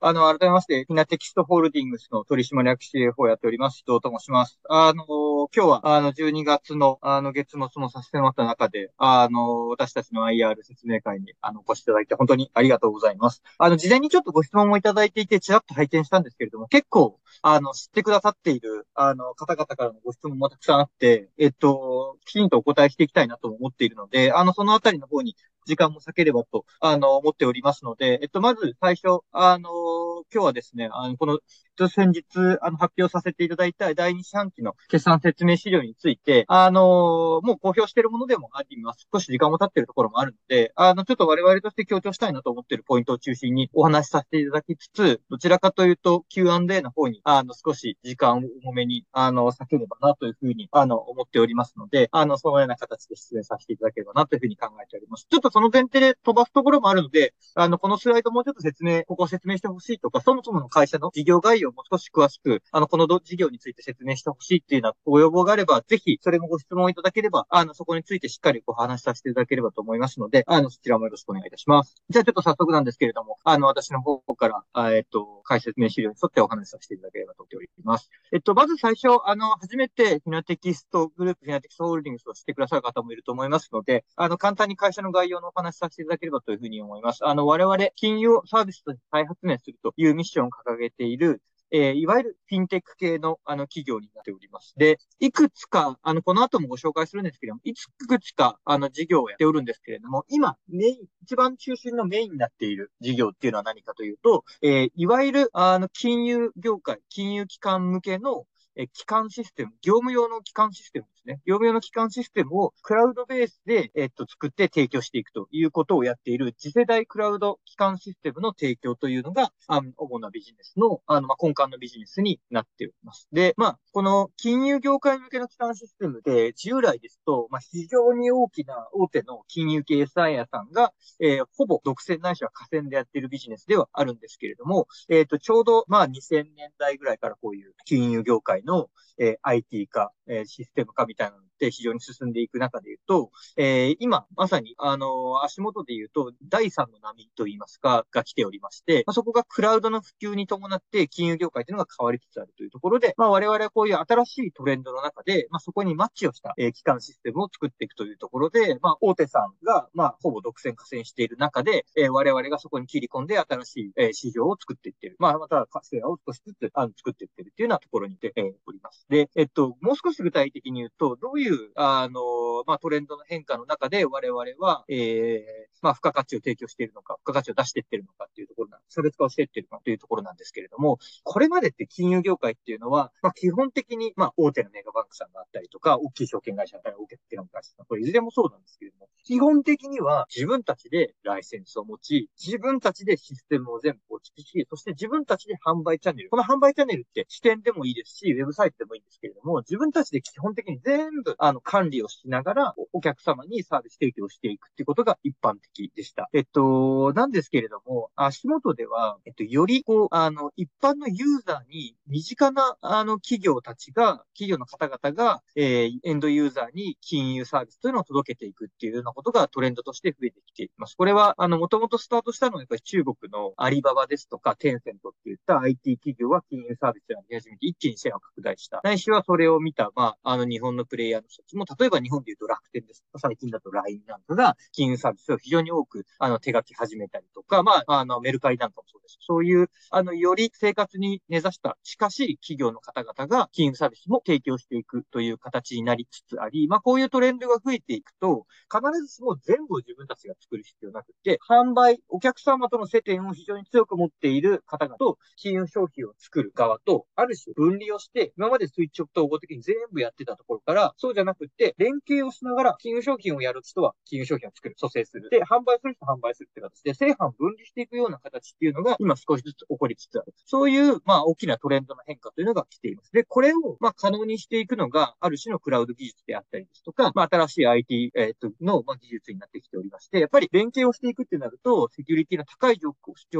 あの、改めまして、ひなテキストホールディングスの取締役 CFO をやっております、伊藤と申します。あの、今日は、あの、12月の、あの、月末もさせてもらった中で、あの、私たちの IR 説明会に、あの、お越しいただいて、本当にありがとうございます。あの、事前にちょっとご質問もいただいていて、ちらっと拝見したんですけれども、結構、あの、知ってくださっている、あの、方々からのご質問もたくさんあって、えっと、きちんとお答えしていきたいなと思っているので、あの、そのあたりの方に時間も避ければと、あの、思っておりますので、えっと、まず最初、あの、今日はですね、あの、この、先日、あの、発表させていただいた第二四半期の決算説明資料について、あの、もう公表しているものでもあります。少し時間も経っているところもあるので、あの、ちょっと我々として強調したいなと思っているポイントを中心にお話しさせていただきつつ、どちらかというと Q&A の方に、ああの、少し時間を多めに、あの、避ければなというふうに、あの、思っておりますので、あの、そのような形で出演させていただければなというふうに考えております。ちょっとその前提で飛ばすところもあるので、あの、このスライドもうちょっと説明、ここを説明してほしいとか、そもそもの会社の事業概要も少し詳しく、あの、この事業について説明してほしいっていうようなご要望があれば、ぜひ、それもご質問いただければ、あの、そこについてしっかりお話しさせていただければと思いますので、あの、そちらもよろしくお願いいたします。じゃあちょっと早速なんですけれども、あの、私の方から、えっと、解説明資料に沿ってお話しさせていただければと思っております。えっと、まず最初、あの、初めてフィナテキストグループ、フィナテキストホールディングスをしてくださる方もいると思いますので、あの、簡単に会社の概要のお話しさせていただければというふうに思います。あの、我々、金融サービスと再発明するというミッションを掲げている、えー、いわゆるフィンテック系の、あの、企業になっております。で、いくつか、あの、この後もご紹介するんですけれども、いくつか、あの、事業をやっておるんですけれども、今、メイン、一番中心のメインになっている事業っていうのは何かというと、えー、いわゆる、あの、金融業界、金融機関向けの、え、機関システム、業務用の機関システムですね。業務用の機関システムをクラウドベースで、えっと、作って提供していくということをやっている次世代クラウド機関システムの提供というのが、あの、主なビジネスの、あの、まあ、根幹のビジネスになっております。で、まあ、この金融業界向けの機関システムで、従来ですと、まあ、非常に大きな大手の金融系 SI さんが、えー、ほぼ独占ないしは河川でやっているビジネスではあるんですけれども、えっ、ー、と、ちょうど、まあ、2000年代ぐらいからこういう金融業界の、えー、IT 化、えー、システム化みたいなのって非常に進んでいく中で言うと、えー、今、まさに、あの、足元で言うと、第3の波といいますか、が来ておりまして、ま、そこがクラウドの普及に伴って金融業界というのが変わりつつあるというところで、まあ、我々はこういう新しいトレンドの中で、まあ、そこにマッチをした、えー、機関システムを作っていくというところで、まあ、大手さんが、まあ、ほぼ独占加戦している中で、えー、我々がそこに切り込んで新しい、えー、市場を作っていってる。まあ、また、カステラを少しずつ、あの、作っていってるっていうようなところにて、え、おります。で、えっと、もう少し具体的に言うと、どういう、あの、まあ、トレンドの変化の中で我々は、えー、まあ、付加価値を提供しているのか、付加価値を出していってるのかっていうところなん差別化をしていってるのかというところなんですけれども、これまでって金融業界っていうのは、まあ、基本的に、まあ、大手のメガバンクさんがあったりとか、大きい証券会社だったり、大手の会社さん、これいずれもそうなんですけれども、基本的には自分たちでライセンスを持ち、自分たちでシステムを全部構築し、そして自分たちで販売チャンネル。この販売チャンネルって視点でもいいですし、ウェブサイトでもいいいんですけれども、自分たちで基本的に全部、あの、管理をしながら、お客様にサービス提供していくっていうことが一般的でした。えっと、なんですけれども、足元では、えっと、より、こう、あの、一般のユーザーに身近な、あの、企業たちが、企業の方々が、えー、エンドユーザーに金融サービスというのを届けていくっていうようなことがトレンドとして増えてきています。これは、あの、もともとスタートしたのはやっぱり中国のアリババですとか、テンセントっていった IT 企業は金融サービスをやり始めて一気にシェアを拡大した。ないしはそれを見た、まあ、あの、日本のプレイヤーの人たちも、例えば日本で言うと楽天です、最近だと LINE なんかが、金融サービスを非常に多く、あの、手書き始めたりとか、まあ、あの、メルカリなんかもそうです。そういう、あの、より生活に根ざした近し企業の方々が金融サービスも提供していくという形になりつつあり、まあ、こういうトレンドが増えていくと、必ずしも全部自分たちが作る必要なくて、販売、お客様との接点を非常に強く持っている方々と、金融商品を作る側と、ある種分離をして、今までスイッチオフ統合的に全部やってたところから、そうじゃなくて、連携をしながら、金融商品をやる人は金融商品を作る、蘇生する。で、販売する人は販売するって形で、正反分離していくような形っていうのが、今少しずつ起こりつつある。そういう、まあ、大きなトレンドの変化というのが来ています。で、これを、まあ、可能にしていくのが、ある種のクラウド技術であったりですとか、まあ、新しい IT、えっ、と、の、まあ、あ、技術になってきておりまして、やっぱり連携をしていくってなると、セキュリティの高い状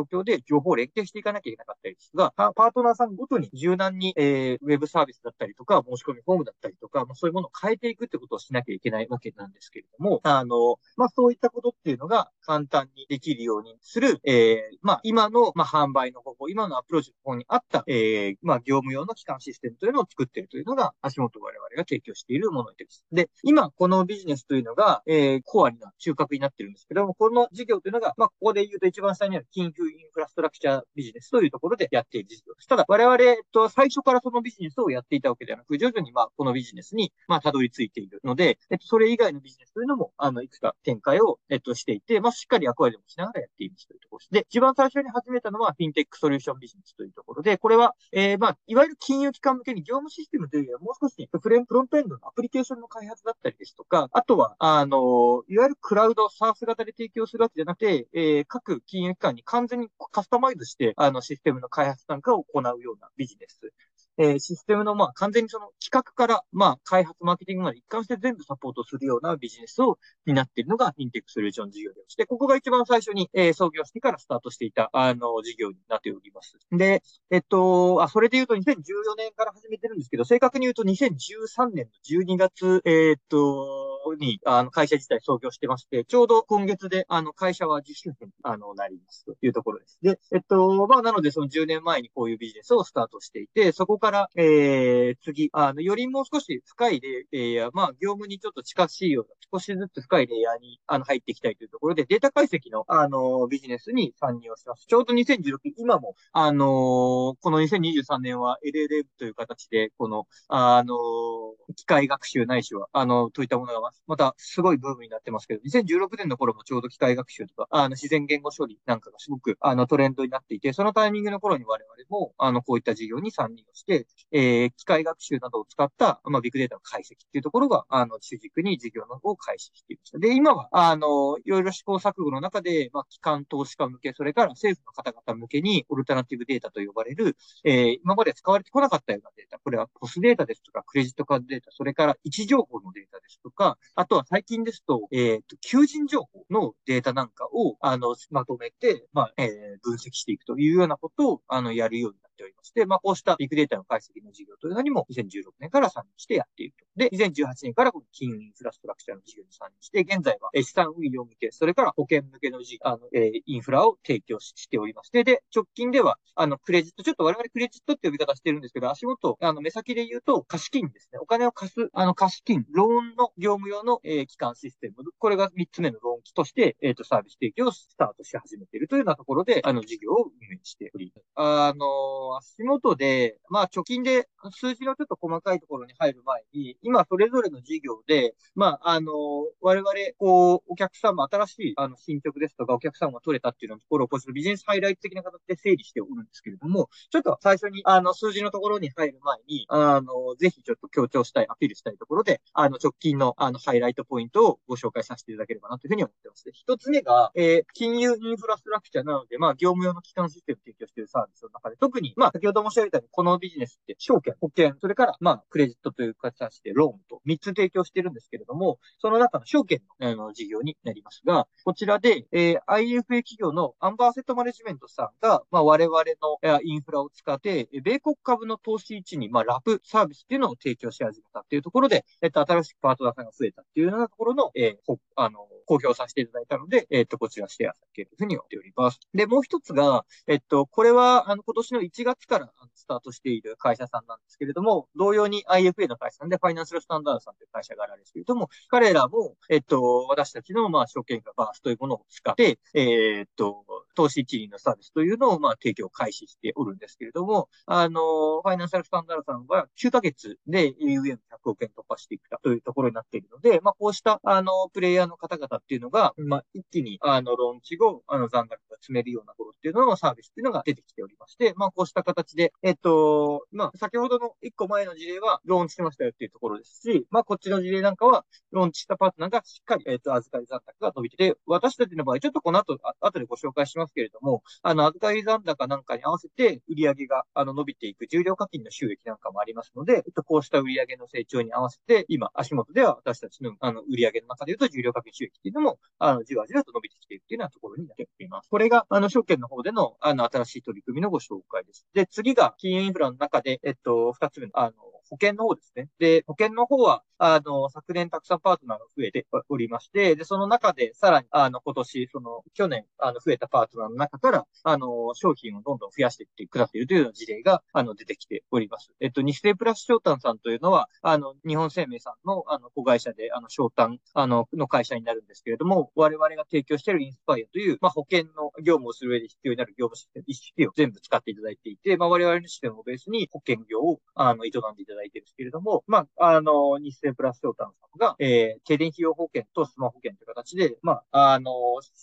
況で情報を連携していかなきゃいけなかったりですが、パートナーさんごとに柔軟に、えー、ウェブサービスだったりとか、申し込みフォームだったりとか、まあ、そういうものを変えていくってことをしなきゃいけないわけなんですけれども、あの、まあ、そういったことっていうのが簡単にできるようにする、えー、まあ、今の、まあ、販売の方法、今のアプローチの方法に合った、えー、まあ、業務用の機関システムというのを作っているというのが、足元我々が提供しているものです。で、今、このビジネスというのが、えー、コアにな、中核になってるんですけども、この事業というのが、まあ、ここで言うと一番下にある緊急インフラストラクチャービジネスというところでやっている事業です。ただ、我々、えっと、最初からそのビジネスをやっていたわけではなく、徐々に、まあ、このビジネスに、まあ、たどり着いているので、えっと、それ以外のビジネスというのも、あの、いくつか展開を、えっと、していて、まあ、しっかり役割もしながらやっていますというところです。で、一番最初に始めたのは、フィンテックソリューションビジネスというところで、これは、えー、まあ、いわゆる金融機関向けに業務システムというよりは、もう少しフレン、フロントエンドのアプリケーションの開発だったりですとか、あとは、あの、いわゆるクラウド、サース型で提供するわけじゃなくて、えー、各金融機関に完全にカスタマイズして、あの、システムの開発なんかを行うようなビジネス。えー、システムの、まあ、完全にその企画から、まあ、開発、マーケティングまで一貫して全部サポートするようなビジネスを担っているのが、インテックソリューション事業でして、ここが一番最初に、えー、創業してからスタートしていた、あの、事業になっております。で、えっと、あ、それで言うと2014年から始めてるんですけど、正確に言うと2013年の12月、えー、っと、に、あの、会社自体創業してまして、ちょうど今月で、あの、会社は10周年、あの、なりますというところです。で、えっと、まあ、なので、その10年前にこういうビジネスをスタートしていて、そこから、えー、次、あの、よりもう少し深いレイヤー、まあ、業務にちょっと近しいような、少しずつ深いレイヤーに、あの、入っていきたいというところで、データ解析の、あの、ビジネスに参入をします。ちょうど2016年、今も、あのこの2023年は LLM という形で、この、あの機械学習ないしは、あの、といったものがまたすごいブームになってますけど、2016年の頃もちょうど機械学習とか、あの、自然言語処理なんかがすごく、あの、トレンドになっていて、そのタイミングの頃に我々も、あの、こういった事業に参入をして、えー、機械学習などを使った、まあ、ビッグデータの解析っていうところが、あの、主軸に事業の方を開始していました。で、今は、あの、いろいろ試行錯誤の中で、まあ、機関投資家向け、それから政府の方々向けに、オルタナティブデータと呼ばれる、えー、今まで使われてこなかったようなデータ、これはポスデータですとか、クレジットカードデータ、それから位置情報のデータですとか、あとは最近ですと、えっ、ー、と、求人情報のデータなんかを、あの、まとめて、まあ、えー、分析していくというようなことを、あの、やるようにっておりまして、まあ、こうしたビッグデータの解析の事業というのにも2016年から参入してやっていると。で、2018年からこの金融インフラストラクチャーの事業に参入して、現在は資産運用向け、それから保険向けの事業あの、えー、インフラを提供しておりまして、で、直近では、あの、クレジット、ちょっと我々クレジットって呼び方してるんですけど、足元、あの、目先で言うと、貸金ですね。お金を貸す、あの、貸金、ローンの業務用の、えー、機関システム。これが3つ目のローン機として、えっ、ー、と、サービス提供をスタートし始めているというようなところで、あの、事業を運営しております。あの、足元で、まあ、貯金で数字のちょっと細かいところに入る前に、今それぞれの事業で、まあ、あの、我々、こう、お客様、新しい、あの、進捗ですとか、お客様が取れたっていうのところを、こう、ビジネスハイライト的な形で整理しておるんですけれども、ちょっと最初に、あの、数字のところに入る前に、あの、ぜひちょっと強調したい、アピールしたいところで、あの、直近の、あの、ハイライトポイントをご紹介させていただければなというふうに思ってます。一つ目が、えー、金融インフラストラクチャーなので、まあ、業務用の機関システム提供しているサービスの中で、特に、まあ、先ほど申し上げたように、このビジネスって、証券、保険、それから、まあ、クレジットという形でローンと3つ提供しているんですけれども、その中の証券の、あの事業になりますが、こちらで、えー、IFA 企業のアンバーセットマネジメントさんが、まあ、我々のインフラを使って、米国株の投資位置に、まあ、ラプサービスっていうのを提供し始めたっていうところで、えっと、新しくパートナーさんが増えたっていうようなところの、えー、あの、公表させていただいたので、えっと、こちらシェアさせてというふうに思っております。で、もう一つが、えっと、これは、あの、今年の1月からスタートしている会社さんなんですけれども、同様に IFA の会社さんで、ファイナンシャルスタンダードさんという会社があるんですけれども、彼らも、えっと、私たちの、まあ、証券がバースというものを使って、え、っと、投資一輪のサービスというのを、まあ、提供開始しておるんですけれども、あの、ファイナンシャルスタンダードさんは9ヶ月で AUM100 億円突破していくというところになっているので、まあ、こうした、あの、プレイヤーの方々っていうのが、まあ、一気に、あの、ローンチ後、あの、残高が積めるような頃っていうののサービスっていうのが出てきておりまして、まあ、こうした形で、えっと、まあ、先ほどの1個前の事例は、ローンチしましたよっていうところですし、まあ、こっちの事例なんかは、ローンチしたパートナーがしっかり、えっと、預かり残高が伸びてて、私たちの場合、ちょっとこの後、後でご紹介しますますけれども、あの、預かり残高なんかに合わせて売上が、あの、伸びていく重量課金の収益なんかもありますので、えっと、こうした売上の成長に合わせて、今、足元では私たちの、あの、売上の中で言うと重量課金収益っていうのも、あの、じわじわと伸びてきているっていうようなところになっています。これが、あの、証券の方での、あの、新しい取り組みのご紹介です。で、次が、金融インフラの中で、えっと、二つ目の、あの、保険の方ですね。で、保険の方は、あの、昨年たくさんパートナーが増えておりまして、で、その中でさらに、あの、今年、その、去年、あの、増えたパートナーの中から、あの、商品をどんどん増やしていってくださっているというような事例が、あの、出てきております。えっと、日清プラス商談さんというのは、あの、日本生命さんの、あの、子会社で、あの、商談、あの、の会社になるんですけれども、我々が提供しているインスパイアという、まあ、保険の業務をする上で必要になる業務システム、一式を全部使っていただいていて、まあ、我々のシステムをベースに保険業を、あの、営んでいただいているんですけれども、まあ、あの、日清プラス商談さんが、えー、停電費用保険とスマホ保険という形で、まあ、あの、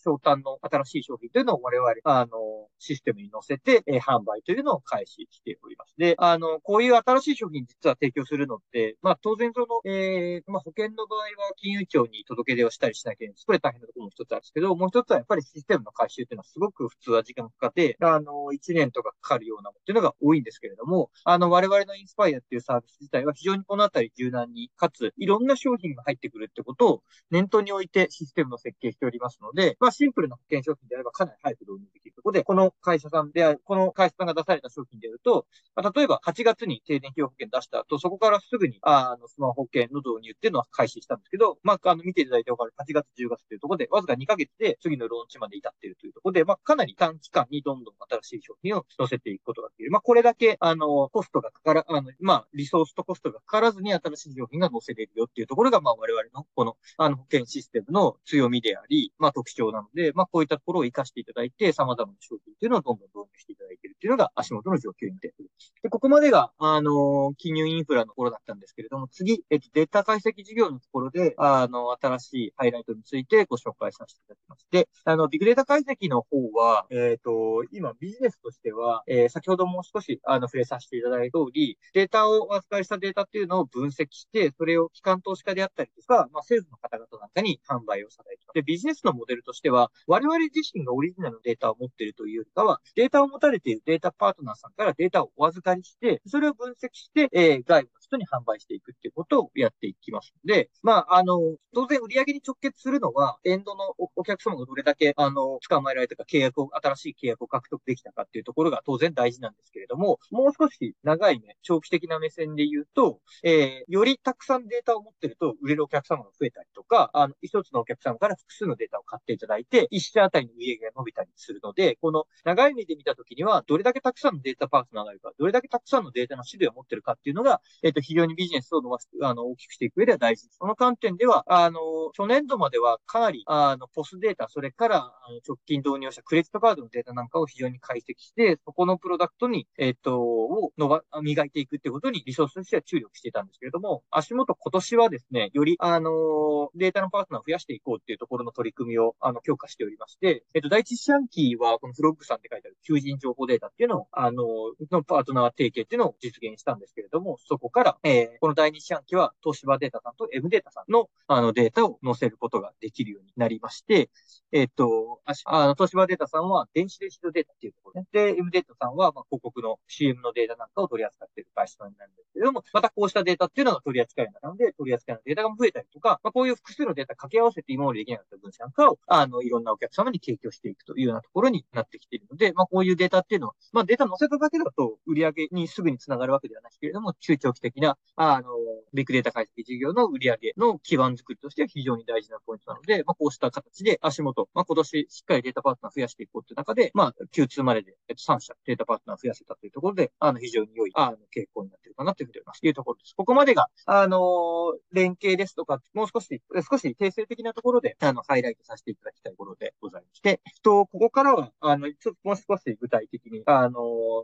商談の新しい商品というのを我々、あの、システムに載せて、えー、販売というのを開始しております。で、あの、こういう新しい商品実は提供するのって、まあ、当然その、えー、まあ、保険の場合は金融庁に届け出をしたりしなきゃいけない。これ大変なところも一つあるんですけど、もう一つはやっぱりシステムの回収っていうのはすごく普通は時間かかって、あの、1年とかかかるようなものっていうのが多いんですけれども、あの、我々のインスパイアっていうサービス自体は非常にこのあたり柔軟に、かつ、いろんな商品が入ってくるってことを念頭に置いてシステムの設計しておりますので、まあ、シンプルな保険商品であればかなり早く導入できる。ころで、この会社さんで、この会社さんが出された商品であると、まあ、例えば8月に停電費用保険出した後、そこからすぐに、あの、スマホ保険の導入っていうのは開始したんですけど、まあ、あの、見ていただいてわかる8月、10月というところで、わずか2ヶ月で次のローンチまで至っているというところで、まあ、かなり短期間にどんどん新しい商品を載せていくことができる。まあ、これだけ、あの、コストがかから、あの、まあ、リソースとコストがかからずに新しい商品が載せれるよっていうところが、まあ、我々のこの、あの、保険システムの強みであり、まあ、特徴なので、まあ、こういったところを活かしていただいて、様々商品っていうのをどんどん導入していただいているっていうのが足元の状況になっている。で、ここまでが、あの、金融インフラのところだったんですけれども、次、えっと、データ解析事業のところで、あの、新しいハイライトについてご紹介させていただきます。で、あの、ビッグデータ解析の方は、えっ、ー、と、今、ビジネスとしては、えー、先ほども少し、あの、触れさせていただいた通り、データをお扱いしたデータっていうのを分析して、それを機関投資家であったりとか、まあ、政府の方々なんかに販売をされると。で、ビジネスのモデルとしては、我々自身がオリジナルのデータを持っているというよりかは、データを持たれているデータパートナーさんからデータをお預かりして、それを分析して、えー、外部の人に販売していくっていうことをやっていきますので、まあ、あの、当然売上に直結するのは、エンドのお客様がどれだけ、あの、捕まえられたか、契約を、新しい契約を獲得できたかっていうところが当然大事なんですけれども、もう少し長い目、長期的な目線で言うと、えー、よりたくさんデータを持ってると、売れるお客様が増えたりとか、あの、一つのお客様から複数のデータを買っていただいて、一社あたりの売上が伸びたりするので、この長い目で見たときには、どれだけたくさんのデータパートナーがいるか、どれだけたくさんのデータの種類を持ってるかっていうのが、えっ、ー、と、非常にビジネスを伸ばす、あの、大きくしていく上では大事です。その観点では、あの、初年度まではかなり、あの、ポスデータ、それから、あの直近導入したクレジットカードのデータなんかを非常に解析して、そこのプロダクトに、えっ、ー、と、を伸ば、磨いていくってことにリソースとしては注力していたんですけれども、足元今年はですね、より、あの、データのパートナーを増やしていこうっていうところの取り組みを、あの、強化しておりまして、えっ、ー、と、第一四半期は、このフロッグさんって書いてある求人情報データっていうのを、あの、のパートナー提携っていうのを実現したんですけれども、そこから、えー、この第二四半期は、東芝データさんと M データさんの、あの、データを載せることができるようになりまして、えっ、と、あの、東芝データさんは電子レシートデータっていうところね。で、M データさんは、まあ、広告の CM のデータなんかを取り扱っている会社になるんですけれども、またこうしたデータっていうのが取り扱いになるので、取り扱いのデータが増えたりとか、まあ、こういう複数のデータ掛け合わせて今までできなかった分子なんかを、あの、いろんなお客様に提供していくというようなところになってきているので、まあ、こういうデータっていうのは、まあ、データ載せただけだと売り上げにすぐにつながるわけではないけれども、中長期的な、あの、ビッグデータ解析事業の売り上げの基盤作りとしては非常に大事なポイントなので、まあ、こうした形で足元、まあ、今年しっかりデータパートナー増やしていこうという中で、まあ、Q2 までで、えっと、3社データパートナー増やせたというところで、あの、非常に良い、あの、傾向になっているかなというふうに思います。というところです。ここまでが、あの、連携ですとか、もう少し、少し定性的なところで、あの、ハイライトさせていただきたいところでございまして、と、ここからは、あの、ちょっともう少し具体的に、あの、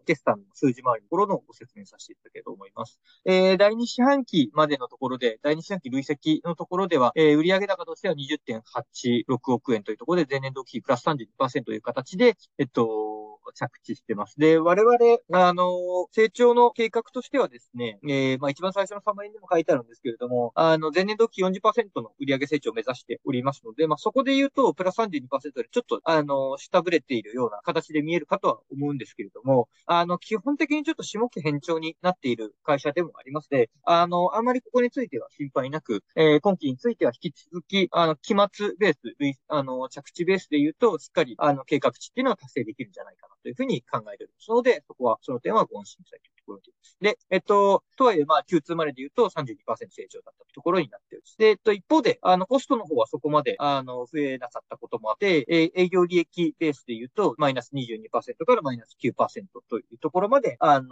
決算の数字回りのところのご説明させていただければと思います。えー、第2四半期までのところで、第2四半期累積のところでは、えー、売上高としては20.86億円というところで、前年同期比プラス32%という形で、えっと、着地してます。で、我々、あの、成長の計画としてはですね、えー、まあ一番最初のサマリーでも書いてあるんですけれども、あの、前年度期40%の売上成長を目指しておりますので、まあそこで言うと、プラス32%でちょっと、あの、下振れているような形で見えるかとは思うんですけれども、あの、基本的にちょっと下期偏重になっている会社でもありますで、あの、あまりここについては心配なく、えー、今期については引き続き、あの、期末ベース、あの、着地ベースで言うと、しっかり、あの、計画値っていうのは達成できるんじゃないかなというふうに考えております。ので、そこは、その点はご安心したいというところで。で、えっと、とはいえ、まあ、Q2 までで言うと32%成長だったところになっております。で、えっと、一方で、あの、コストの方はそこまで、あの、増えなかったこともあって、え営業利益ベースで言うと、マイナス22%からマイナス9%というところまで、あの、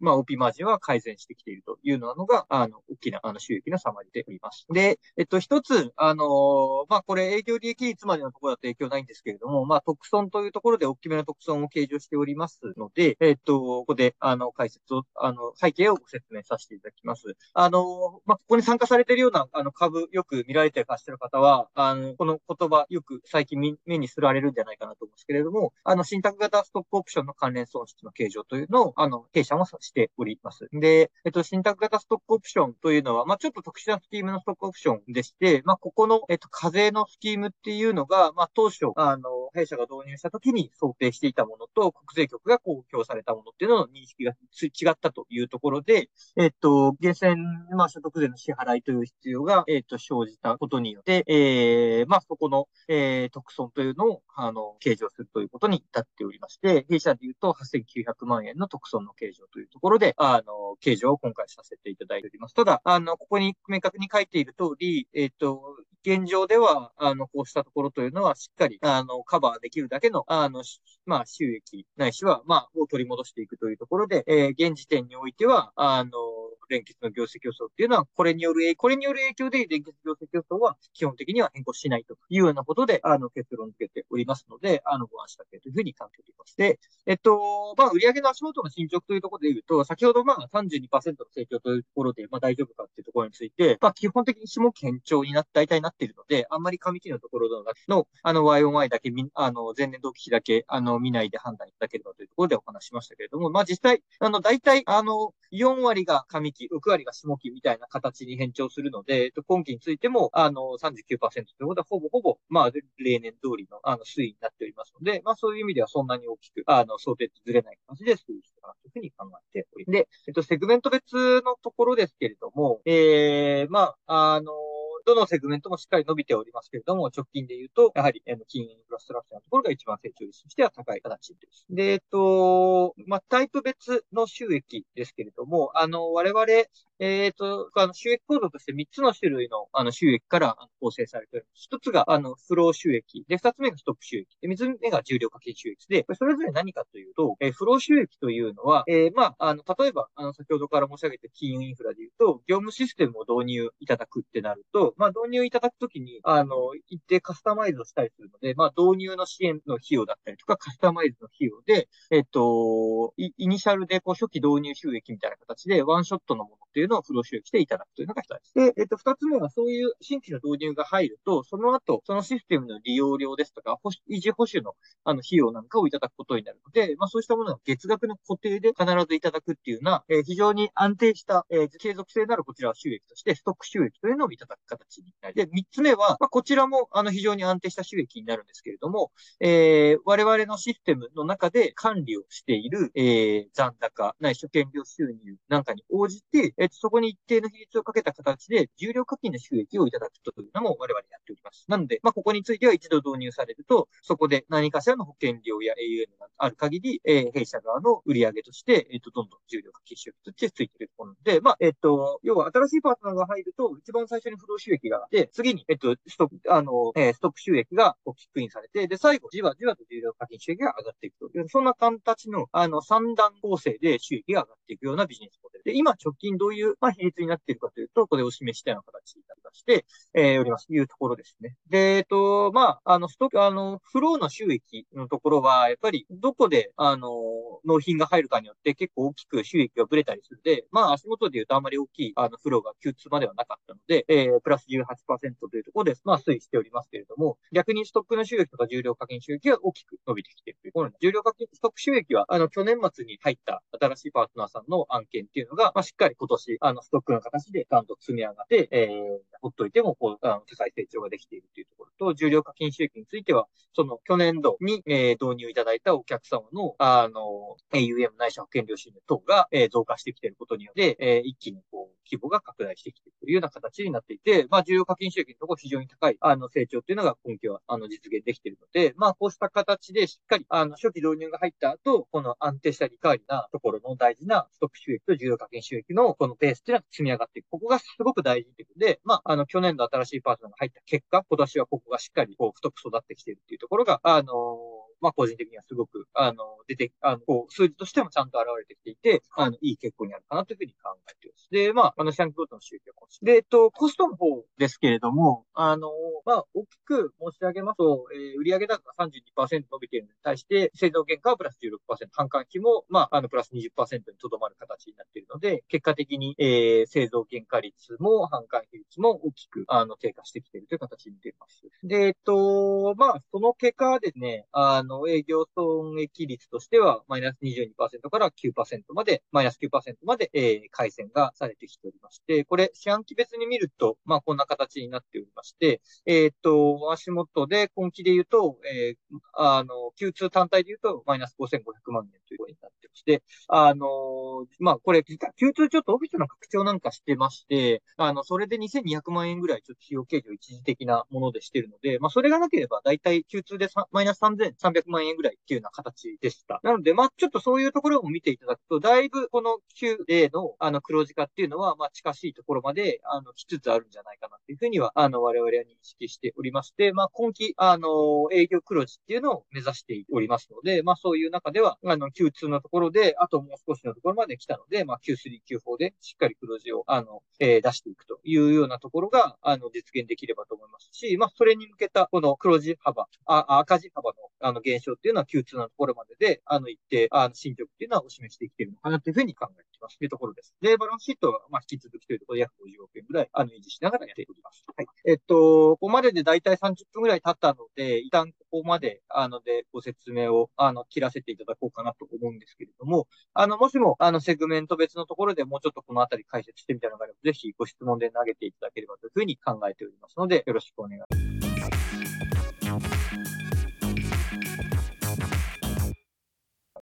まあ、OP マージンは改善してきているというのが、あの、大きな、あの、収益の差まででおります。で、えっと、一つ、あの、まあ、これ営業利益率までのところだと影響ないんですけれども、まあ、特損というところで大きめの特損を計上しておりますので、えっと、ここで、あの、解説を、あの、背景をご説明させていただきます。あの、まあ、ここに参加されているような、あの、株、よく見られて貸してる方は、あの、この言葉、よく最近目にすられるんじゃないかなと思うんですけれども、あの、信託型ストックオプションの関連損失の計上というのを、あの、弊社もしております。で、えっと、信託型ストックオプションというのは、まあ、ちょっと特殊なスキームのストックオプションでして、まあ、ここの、えっと、課税のスキームっていうのが、まあ、当初、あの、弊社が導入した時に想定していたものと、国税局が公表されたものっていうのの認識がつ違ったというところで、えっと、源泉、まあ、所得税の支払いという必要が、えっと、生じたことによって、ええー、まあ、そこの、えー、特損というのを、あの、計上するということに至っておりまして、弊社で言うと8900万円の特損の計上というところで、あの、計上を今回させていただいております。ただ、あの、ここに明確に書いている通り、えっ、と、現状では、あの、こうしたところというのは、しっかり、あの、カバーできるだけの、あの、まあ、収益、ないしは、まあ、を取り戻していくというところで、えー、現時点においては、あの、連結の業績予想っていうのは、これによる、これによる影響で連結業績予想は基本的には変更しないというようなことで、あの、結論付けておりますので、あの、ご安心だけというふうに考えております。で、えっと、まあ、売上の足元の進捗というところで言うと、先ほどまあ32%の成長というところで、まあ大丈夫かっていうところについて、まあ基本的に下堅調になっ、大体なっているので、あんまり上期のところの、のあの、YOY だけ、あの、前年同期比だけ、あの、見ないで判断いただければというところでお話しましたけれども、まあ実際、あの、大体、あの、4割が上期、6割が下期みたいな形に変調するので、今期についても、あの、39%ということは、ほぼほぼ、まあ、例年通りの、あの、推移になっておりますので、まあ、そういう意味ではそんなに大きく、あの、想定とずれない感じで推移してかなというふうに考えております。で、えっと、セグメント別のところですけれども、ええー、まあ、あの、どのセグメントもしっかり伸びておりますけれども、直近で言うと、やはり、あの、金融インフラストラクチャーのところが一番成長率としては高い形です。で、えっと、まあ、タイプ別の収益ですけれども、あの、我々、えっ、と、あの、収益構造として3つの種類の、あの、収益から構成されております。1つが、あの、フロー収益。で、2つ目がストップ収益。で、3つ目が重量課金収益で、それぞれ何かというと、えー、フロー収益というのは、えー、まあ、あの、例えば、あの、先ほどから申し上げた金融インフラで言うと、業務システムを導入いただくってなると、まあ、導入いただくときに、あの、一定カスタマイズをしたりするので、まあ、導入の支援の費用だったりとか、カスタマイズの費用で、えっと、イニシャルで、こう、初期導入収益みたいな形で、ワンショットのものっていうのをフロー収益していただくというのが一つで、えっと、二つ目はそういう新規の導入が入ると、その後、そのシステムの利用料ですとか、維持保守の、あの、費用なんかをいただくことになるので、まあ、そうしたものが月額の固定で必ずいただくっていうような、えー、非常に安定した、えー、継続性のあるこちらは収益として、ストック収益というのをいただく形になり、で、三つ目は、まあ、こちらも、あの、非常に安定した収益になるんですけれども、えー、我々のシステムの中で管理をしている、えー、残高、ないし権料収入なんかに応じて、えー、そこに一定の比率をかけた形で、重量課金の収益をいただくというのも我々やっております。なので、まあ、ここについては一度導入されると、そこで何かしらの保険料や AUN がある限り、えー、弊社側の売上として、えっ、ー、と、どんどん重量課金収益としてついているところで、まあ、えっ、ー、と、要は新しいパートナーが入ると、一番最初に不動収収益があって、次に、えっ、と、ストック、あの、えストック収益がこうキックインされて、で、最後、じわじわと重量課金収益が上がっていくという、そんな形の、あの、三段構成で収益が上がっていくようなビジネスモデル。で、今直近どういう、まあ、比率になっているかというと、これを示したような形になりまして、えー、おりますというところですね。で、えっと、まあ、あの、ストック、あの、フローの収益のところは、やっぱり、どこで、あの、納品が入るかによって結構大きく収益がブレたりするので、まあ、足元で言うとあまり大きい、あの、フローが Q2 まではなかったので、えー、プラス18%というところで、まあ、推移しておりますけれども、逆にストックの収益とか重量課金収益は大きく伸びてきているというところ重量課金、ストック収益は、あの、去年末に入った新しいパートナーさんの案件っていうののが、まあ、しっかり今年、あの、ストックの形でちゃんと積み上がって、えー、ほっといても、こう、あの、高い成長ができているというところと、重量課金収益については、その、去年度に、えー、導入いただいたお客様の、あの、AUM 内社保険料収入等が、えー、増加してきていることによって、えー、一気にこう、規模が拡大してきているというような形になっていて、まあ、重要課金収益のところ非常に高い、あの、成長っていうのが今期は、あの、実現できているので、まあ、こうした形でしっかり、あの、初期導入が入った後、この安定したリカーリなところの大事なストック収益と重要課金収益のこのペースっていうのが積み上がっていく。ここがすごく大事ってことで、まあ、あの、去年の新しいパートナーが入った結果、今年はここがしっかり、こう、太く育ってきているっていうところが、あのーまあ、個人的にはすごく、あの、出て、あの、こう、数字としてもちゃんと現れてきていて、あの、いい結果になるかなというふうに考えています。で、まあ、あの、シャンクごとの収益はこで、えっと、コストの方ですけれども、あの、まあ、大きく申し上げますと、えー、売上高が32%伸びているのに対して、製造原価はプラス16%、販管費も、まあ、あの、プラス20%にとどまる形になっているので、結果的に、えー、製造原価率も販管費率も大きく、あの、低下してきているという形に出ます。で、えっと、まあ、その結果はですね、あの、の営業損益率としては、マイナス22%から9%まで、マイナス9%まで、えー、改善がされてきておりまして、これ、四半期別に見ると、まあ、こんな形になっておりまして、えっ、と、足元で、今期で言うと、えー、あの、Q2 単体で言うと、マイナス5500万円ということになってまして、あの、まあ、これ、Q2 ちょっとオフィスの拡張なんかしてまして、あの、それで2200万円ぐらい、ちょっと費用計上一時的なものでしてるので、まあ、それがなければ、だいたい Q2 でマイナス3300 300万円ぐらいっていうような形でした。なので、まあ、ちょっとそういうところも見ていただくと、だいぶこの QA の、あの、黒字化っていうのは、まあ、近しいところまで、あの、来つつあるんじゃないかなというふうには、あの、我々は認識しておりまして、まあ、今期、あの、営業黒字っていうのを目指しておりますので、まあ、そういう中では、あの、Q2 のところで、あともう少しのところまで来たので、まあ、Q3、Q4 でしっかり黒字を、あの、えー、出していくというようなところが、あの、実現できればと思いますし、まあ、それに向けた、この黒字幅、あ赤字幅の、あの、減少っていうのは Q2 のところまでで、あの、一定、あの、進捗っていうのはお示してきているのかなというふうに考えています。というところです。で、バランスシートは、まあ、引き続きというところで約50億円ぐらい、あの、維持しながらやっております。はい。えっと、ここまででだいたい30分ぐらい経ったので、一旦ここまで、あの、で、ご説明を、あの、切らせていただこうかなと思うんですけれども、あの、もしも、あの、セグメント別のところでもうちょっとこのあたり解説してみたいなのがあれば、ぜひご質問で投げていただければというふうに考えておりますので、よろしくお願いします。